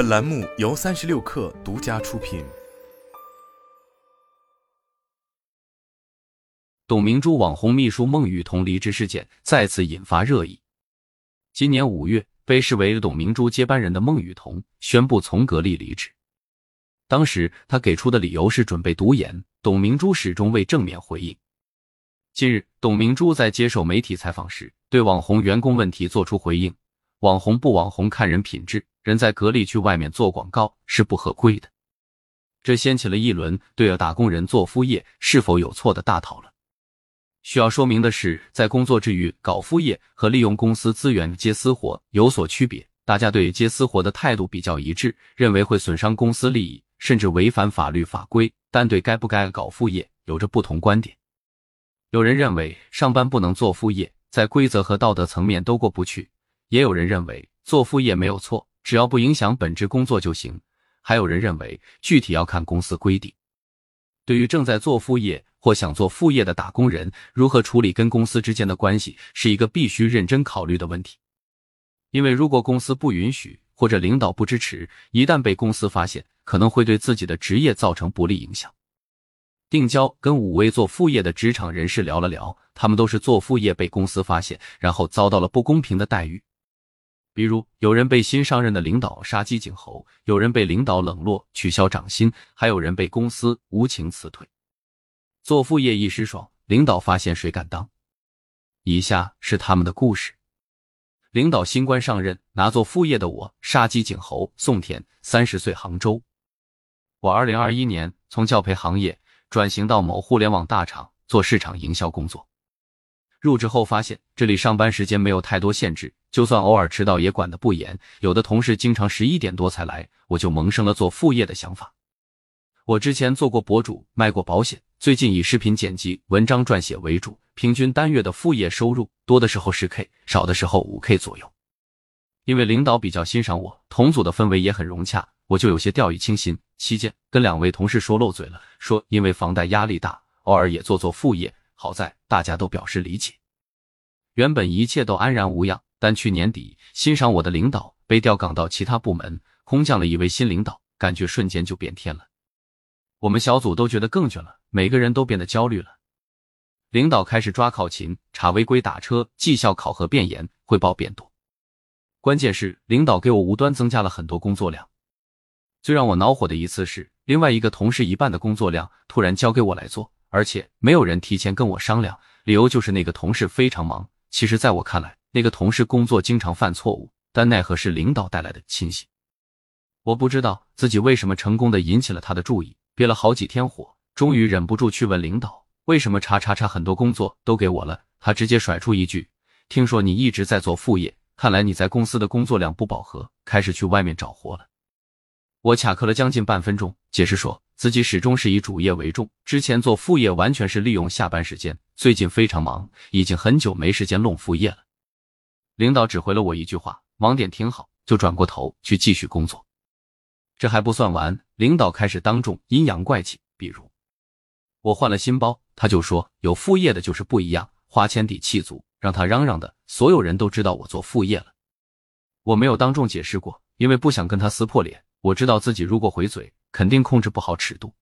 本栏目由三十六氪独家出品。董明珠网红秘书孟雨桐离职事件再次引发热议。今年五月，被视为董明珠接班人的孟雨桐宣布从格力离职。当时他给出的理由是准备读研，董明珠始终未正面回应。近日，董明珠在接受媒体采访时，对网红员工问题作出回应：“网红不网红看人品质，人在格力去外面做广告是不合规的。”这掀起了一轮对打工人做副业是否有错的大讨论。需要说明的是，在工作之余搞副业和利用公司资源接私活有所区别。大家对接私活的态度比较一致，认为会损伤公司利益，甚至违反法律法规。但对该不该搞副业有着不同观点。有人认为上班不能做副业，在规则和道德层面都过不去；也有人认为做副业没有错，只要不影响本职工作就行。还有人认为具体要看公司规定。对于正在做副业或想做副业的打工人，如何处理跟公司之间的关系，是一个必须认真考虑的问题。因为如果公司不允许或者领导不支持，一旦被公司发现，可能会对自己的职业造成不利影响。定焦跟五位做副业的职场人士聊了聊，他们都是做副业被公司发现，然后遭到了不公平的待遇。比如，有人被新上任的领导杀鸡儆猴，有人被领导冷落取消涨薪，还有人被公司无情辞退。做副业一时爽，领导发现谁敢当？以下是他们的故事：领导新官上任，拿做副业的我杀鸡儆猴。宋田，三十岁，杭州。我二零二一年从教培行业转型到某互联网大厂做市场营销工作。入职后发现，这里上班时间没有太多限制，就算偶尔迟到也管得不严。有的同事经常十一点多才来，我就萌生了做副业的想法。我之前做过博主，卖过保险，最近以视频剪辑、文章撰写为主，平均单月的副业收入多的时候十 K，少的时候五 K 左右。因为领导比较欣赏我，同组的氛围也很融洽，我就有些掉以轻心。期间跟两位同事说漏嘴了，说因为房贷压力大，偶尔也做做副业。好在大家都表示理解，原本一切都安然无恙。但去年底，欣赏我的领导被调岗到其他部门，空降了一位新领导，感觉瞬间就变天了。我们小组都觉得更卷了，每个人都变得焦虑了。领导开始抓考勤、查违规打车，绩效考核变严，汇报变多。关键是领导给我无端增加了很多工作量。最让我恼火的一次是，另外一个同事一半的工作量突然交给我来做。而且没有人提前跟我商量，理由就是那个同事非常忙。其实，在我看来，那个同事工作经常犯错误，但奈何是领导带来的亲信。我不知道自己为什么成功的引起了他的注意，憋了好几天火，终于忍不住去问领导，为什么叉叉叉很多工作都给我了？他直接甩出一句：“听说你一直在做副业，看来你在公司的工作量不饱和，开始去外面找活了。”我卡壳了将近半分钟，解释说。自己始终是以主业为重，之前做副业完全是利用下班时间。最近非常忙，已经很久没时间弄副业了。领导只回了我一句话：“忙点挺好。”就转过头去继续工作。这还不算完，领导开始当众阴阳怪气，比如我换了新包，他就说有副业的就是不一样，花钱底气足，让他嚷嚷的所有人都知道我做副业了。我没有当众解释过，因为不想跟他撕破脸。我知道自己如果回嘴。肯定控制不好尺度，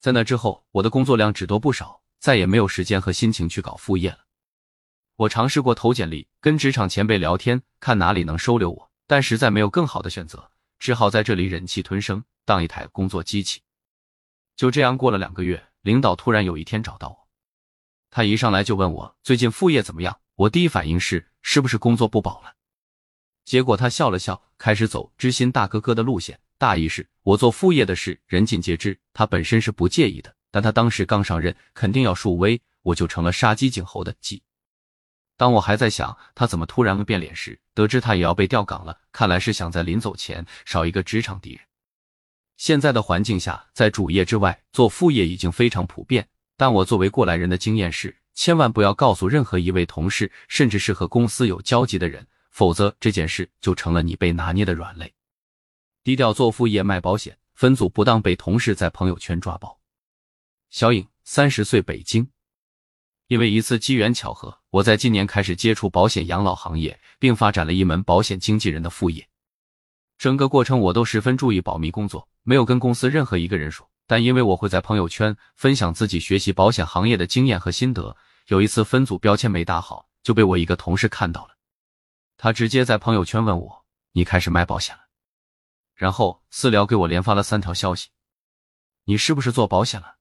在那之后，我的工作量只多不少，再也没有时间和心情去搞副业了。我尝试过投简历，跟职场前辈聊天，看哪里能收留我，但实在没有更好的选择，只好在这里忍气吞声，当一台工作机器。就这样过了两个月，领导突然有一天找到我，他一上来就问我最近副业怎么样，我第一反应是是不是工作不保了？结果他笑了笑，开始走知心大哥哥的路线。大意是，我做副业的事人尽皆知，他本身是不介意的。但他当时刚上任，肯定要树威，我就成了杀鸡儆猴的鸡。当我还在想他怎么突然变脸时，得知他也要被调岗了，看来是想在临走前少一个职场敌人。现在的环境下，在主业之外做副业已经非常普遍，但我作为过来人的经验是，千万不要告诉任何一位同事，甚至是和公司有交集的人，否则这件事就成了你被拿捏的软肋。低调做副业卖保险，分组不当被同事在朋友圈抓包。小颖，三十岁，北京。因为一次机缘巧合，我在今年开始接触保险养老行业，并发展了一门保险经纪人的副业。整个过程我都十分注意保密工作，没有跟公司任何一个人说。但因为我会在朋友圈分享自己学习保险行业的经验和心得，有一次分组标签没打好，就被我一个同事看到了。他直接在朋友圈问我：“你开始卖保险了？”然后私聊给我连发了三条消息：“你是不是做保险了？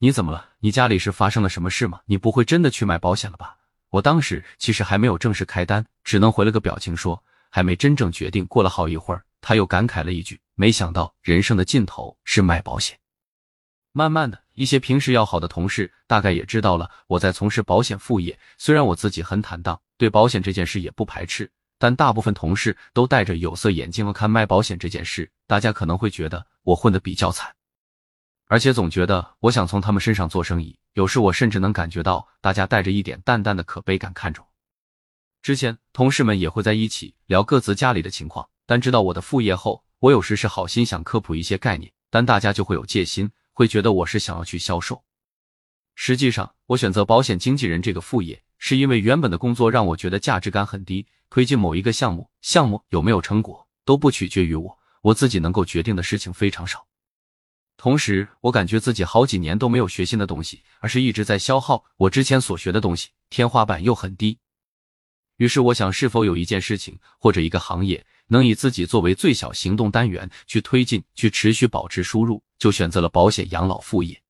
你怎么了？你家里是发生了什么事吗？你不会真的去买保险了吧？”我当时其实还没有正式开单，只能回了个表情说还没真正决定。过了好一会儿，他又感慨了一句。没想到人生的尽头是卖保险。慢慢的，一些平时要好的同事大概也知道了我在从事保险副业。虽然我自己很坦荡，对保险这件事也不排斥，但大部分同事都戴着有色眼镜看卖保险这件事。大家可能会觉得我混得比较惨，而且总觉得我想从他们身上做生意。有时我甚至能感觉到大家带着一点淡淡的可悲感看着我。之前同事们也会在一起聊各自家里的情况，但知道我的副业后。我有时是好心想科普一些概念，但大家就会有戒心，会觉得我是想要去销售。实际上，我选择保险经纪人这个副业，是因为原本的工作让我觉得价值感很低，推进某一个项目，项目有没有成果都不取决于我，我自己能够决定的事情非常少。同时，我感觉自己好几年都没有学新的东西，而是一直在消耗我之前所学的东西，天花板又很低。于是，我想是否有一件事情或者一个行业。能以自己作为最小行动单元去推进，去持续保持输入，就选择了保险养老副业。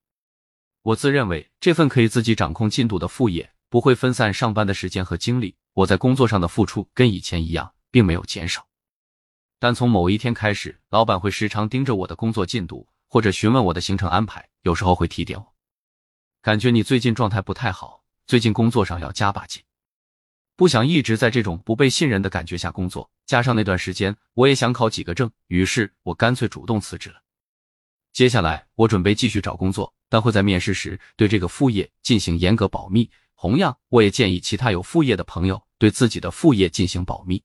我自认为这份可以自己掌控进度的副业，不会分散上班的时间和精力。我在工作上的付出跟以前一样，并没有减少。但从某一天开始，老板会时常盯着我的工作进度，或者询问我的行程安排，有时候会提点我，感觉你最近状态不太好，最近工作上要加把劲。不想一直在这种不被信任的感觉下工作，加上那段时间我也想考几个证，于是我干脆主动辞职了。接下来我准备继续找工作，但会在面试时对这个副业进行严格保密。同样，我也建议其他有副业的朋友对自己的副业进行保密，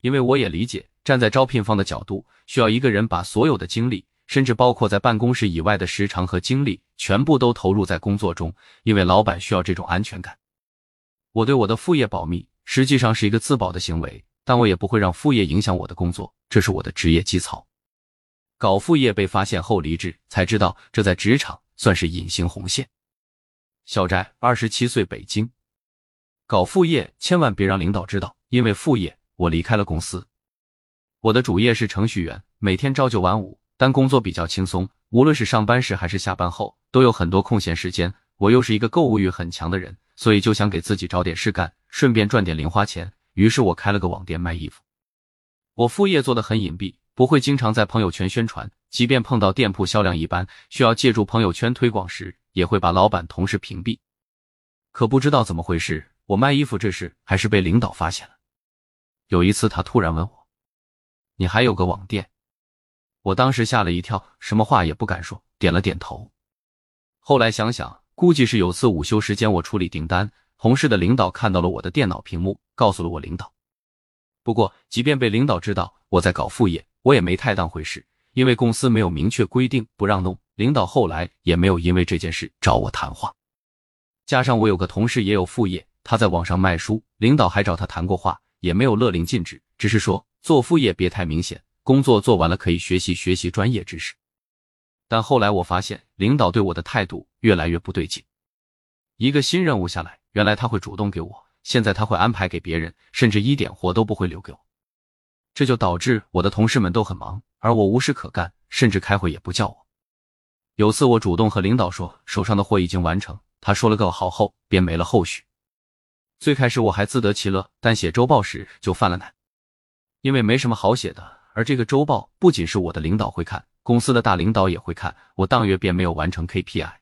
因为我也理解，站在招聘方的角度，需要一个人把所有的精力，甚至包括在办公室以外的时长和精力，全部都投入在工作中，因为老板需要这种安全感。我对我的副业保密，实际上是一个自保的行为，但我也不会让副业影响我的工作，这是我的职业基操。搞副业被发现后离职，才知道这在职场算是隐形红线。小翟，二十七岁，北京。搞副业千万别让领导知道，因为副业我离开了公司。我的主业是程序员，每天朝九晚五，但工作比较轻松，无论是上班时还是下班后，都有很多空闲时间。我又是一个购物欲很强的人。所以就想给自己找点事干，顺便赚点零花钱。于是我开了个网店卖衣服。我副业做的很隐蔽，不会经常在朋友圈宣传。即便碰到店铺销量一般，需要借助朋友圈推广时，也会把老板同事屏蔽。可不知道怎么回事，我卖衣服这事还是被领导发现了。有一次他突然问我：“你还有个网店？”我当时吓了一跳，什么话也不敢说，点了点头。后来想想。估计是有次午休时间，我处理订单，同事的领导看到了我的电脑屏幕，告诉了我领导。不过，即便被领导知道我在搞副业，我也没太当回事，因为公司没有明确规定不让弄。领导后来也没有因为这件事找我谈话。加上我有个同事也有副业，他在网上卖书，领导还找他谈过话，也没有勒令禁止，只是说做副业别太明显，工作做完了可以学习学习专业知识。但后来我发现，领导对我的态度越来越不对劲。一个新任务下来，原来他会主动给我，现在他会安排给别人，甚至一点活都不会留给我。这就导致我的同事们都很忙，而我无事可干，甚至开会也不叫我。有次我主动和领导说手上的活已经完成，他说了个好后，便没了后续。最开始我还自得其乐，但写周报时就犯了难，因为没什么好写的，而这个周报不仅是我的领导会看。公司的大领导也会看，我当月便没有完成 KPI。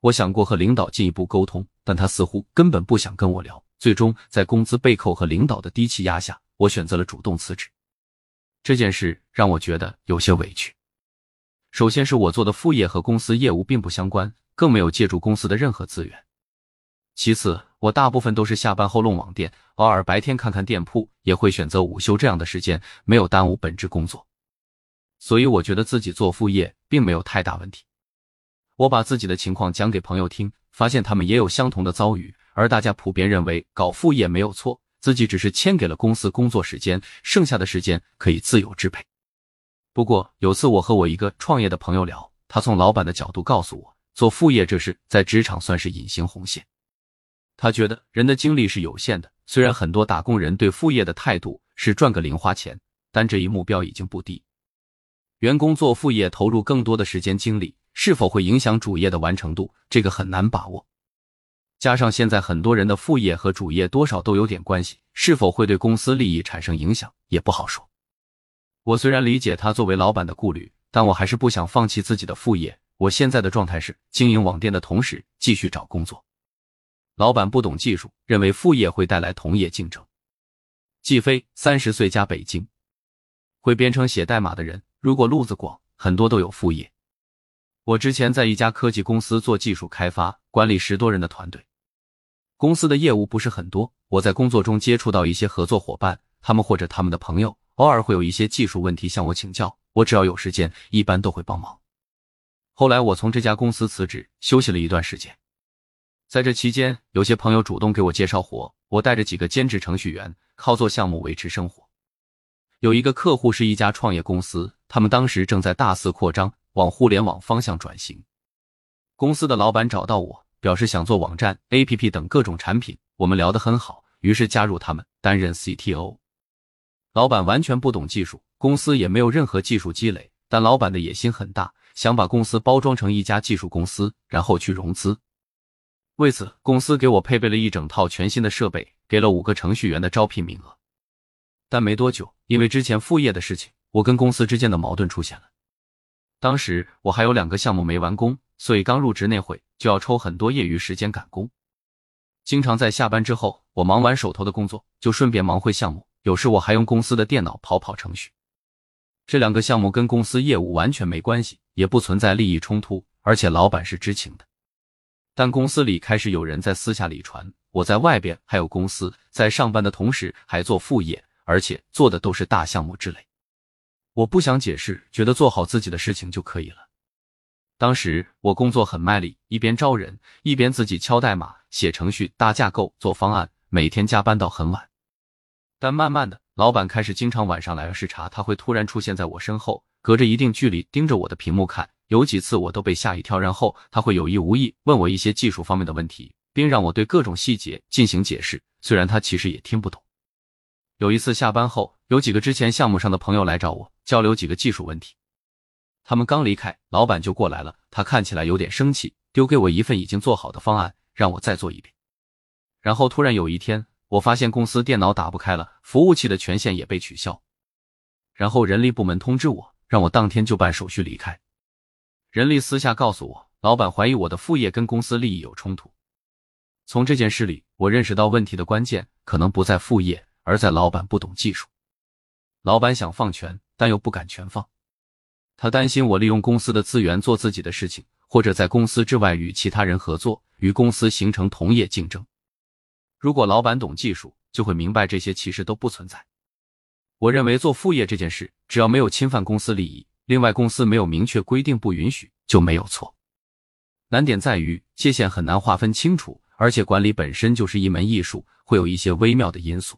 我想过和领导进一步沟通，但他似乎根本不想跟我聊。最终在工资被扣和领导的低气压下，我选择了主动辞职。这件事让我觉得有些委屈。首先是我做的副业和公司业务并不相关，更没有借助公司的任何资源。其次，我大部分都是下班后弄网店，偶尔白天看看店铺，也会选择午休这样的时间，没有耽误本职工作。所以我觉得自己做副业并没有太大问题。我把自己的情况讲给朋友听，发现他们也有相同的遭遇，而大家普遍认为搞副业没有错，自己只是签给了公司工作时间，剩下的时间可以自由支配。不过有次我和我一个创业的朋友聊，他从老板的角度告诉我，做副业这事在职场算是隐形红线。他觉得人的精力是有限的，虽然很多打工人对副业的态度是赚个零花钱，但这一目标已经不低。员工做副业投入更多的时间精力，是否会影响主业的完成度？这个很难把握。加上现在很多人的副业和主业多少都有点关系，是否会对公司利益产生影响也不好说。我虽然理解他作为老板的顾虑，但我还是不想放弃自己的副业。我现在的状态是经营网店的同时继续找工作。老板不懂技术，认为副业会带来同业竞争。季飞三十岁加北京，会编程写代码的人。如果路子广，很多都有副业。我之前在一家科技公司做技术开发，管理十多人的团队。公司的业务不是很多，我在工作中接触到一些合作伙伴，他们或者他们的朋友，偶尔会有一些技术问题向我请教，我只要有时间，一般都会帮忙。后来我从这家公司辞职，休息了一段时间。在这期间，有些朋友主动给我介绍活，我带着几个兼职程序员，靠做项目维持生活。有一个客户是一家创业公司。他们当时正在大肆扩张，往互联网方向转型。公司的老板找到我，表示想做网站、APP 等各种产品。我们聊得很好，于是加入他们担任 CTO。老板完全不懂技术，公司也没有任何技术积累，但老板的野心很大，想把公司包装成一家技术公司，然后去融资。为此，公司给我配备了一整套全新的设备，给了五个程序员的招聘名额。但没多久，因为之前副业的事情。我跟公司之间的矛盾出现了。当时我还有两个项目没完工，所以刚入职那会就要抽很多业余时间赶工。经常在下班之后，我忙完手头的工作，就顺便忙会项目。有时我还用公司的电脑跑跑程序。这两个项目跟公司业务完全没关系，也不存在利益冲突，而且老板是知情的。但公司里开始有人在私下里传，我在外边还有公司，在上班的同时还做副业，而且做的都是大项目之类。我不想解释，觉得做好自己的事情就可以了。当时我工作很卖力，一边招人，一边自己敲代码、写程序、搭架构、做方案，每天加班到很晚。但慢慢的，老板开始经常晚上来视察，他会突然出现在我身后，隔着一定距离盯着我的屏幕看。有几次我都被吓一跳。然后他会有意无意问我一些技术方面的问题，并让我对各种细节进行解释，虽然他其实也听不懂。有一次下班后，有几个之前项目上的朋友来找我交流几个技术问题。他们刚离开，老板就过来了。他看起来有点生气，丢给我一份已经做好的方案，让我再做一遍。然后突然有一天，我发现公司电脑打不开了，服务器的权限也被取消。然后人力部门通知我，让我当天就办手续离开。人力私下告诉我，老板怀疑我的副业跟公司利益有冲突。从这件事里，我认识到问题的关键可能不在副业。而在老板不懂技术，老板想放权，但又不敢全放。他担心我利用公司的资源做自己的事情，或者在公司之外与其他人合作，与公司形成同业竞争。如果老板懂技术，就会明白这些其实都不存在。我认为做副业这件事，只要没有侵犯公司利益，另外公司没有明确规定不允许，就没有错。难点在于界限很难划分清楚，而且管理本身就是一门艺术，会有一些微妙的因素。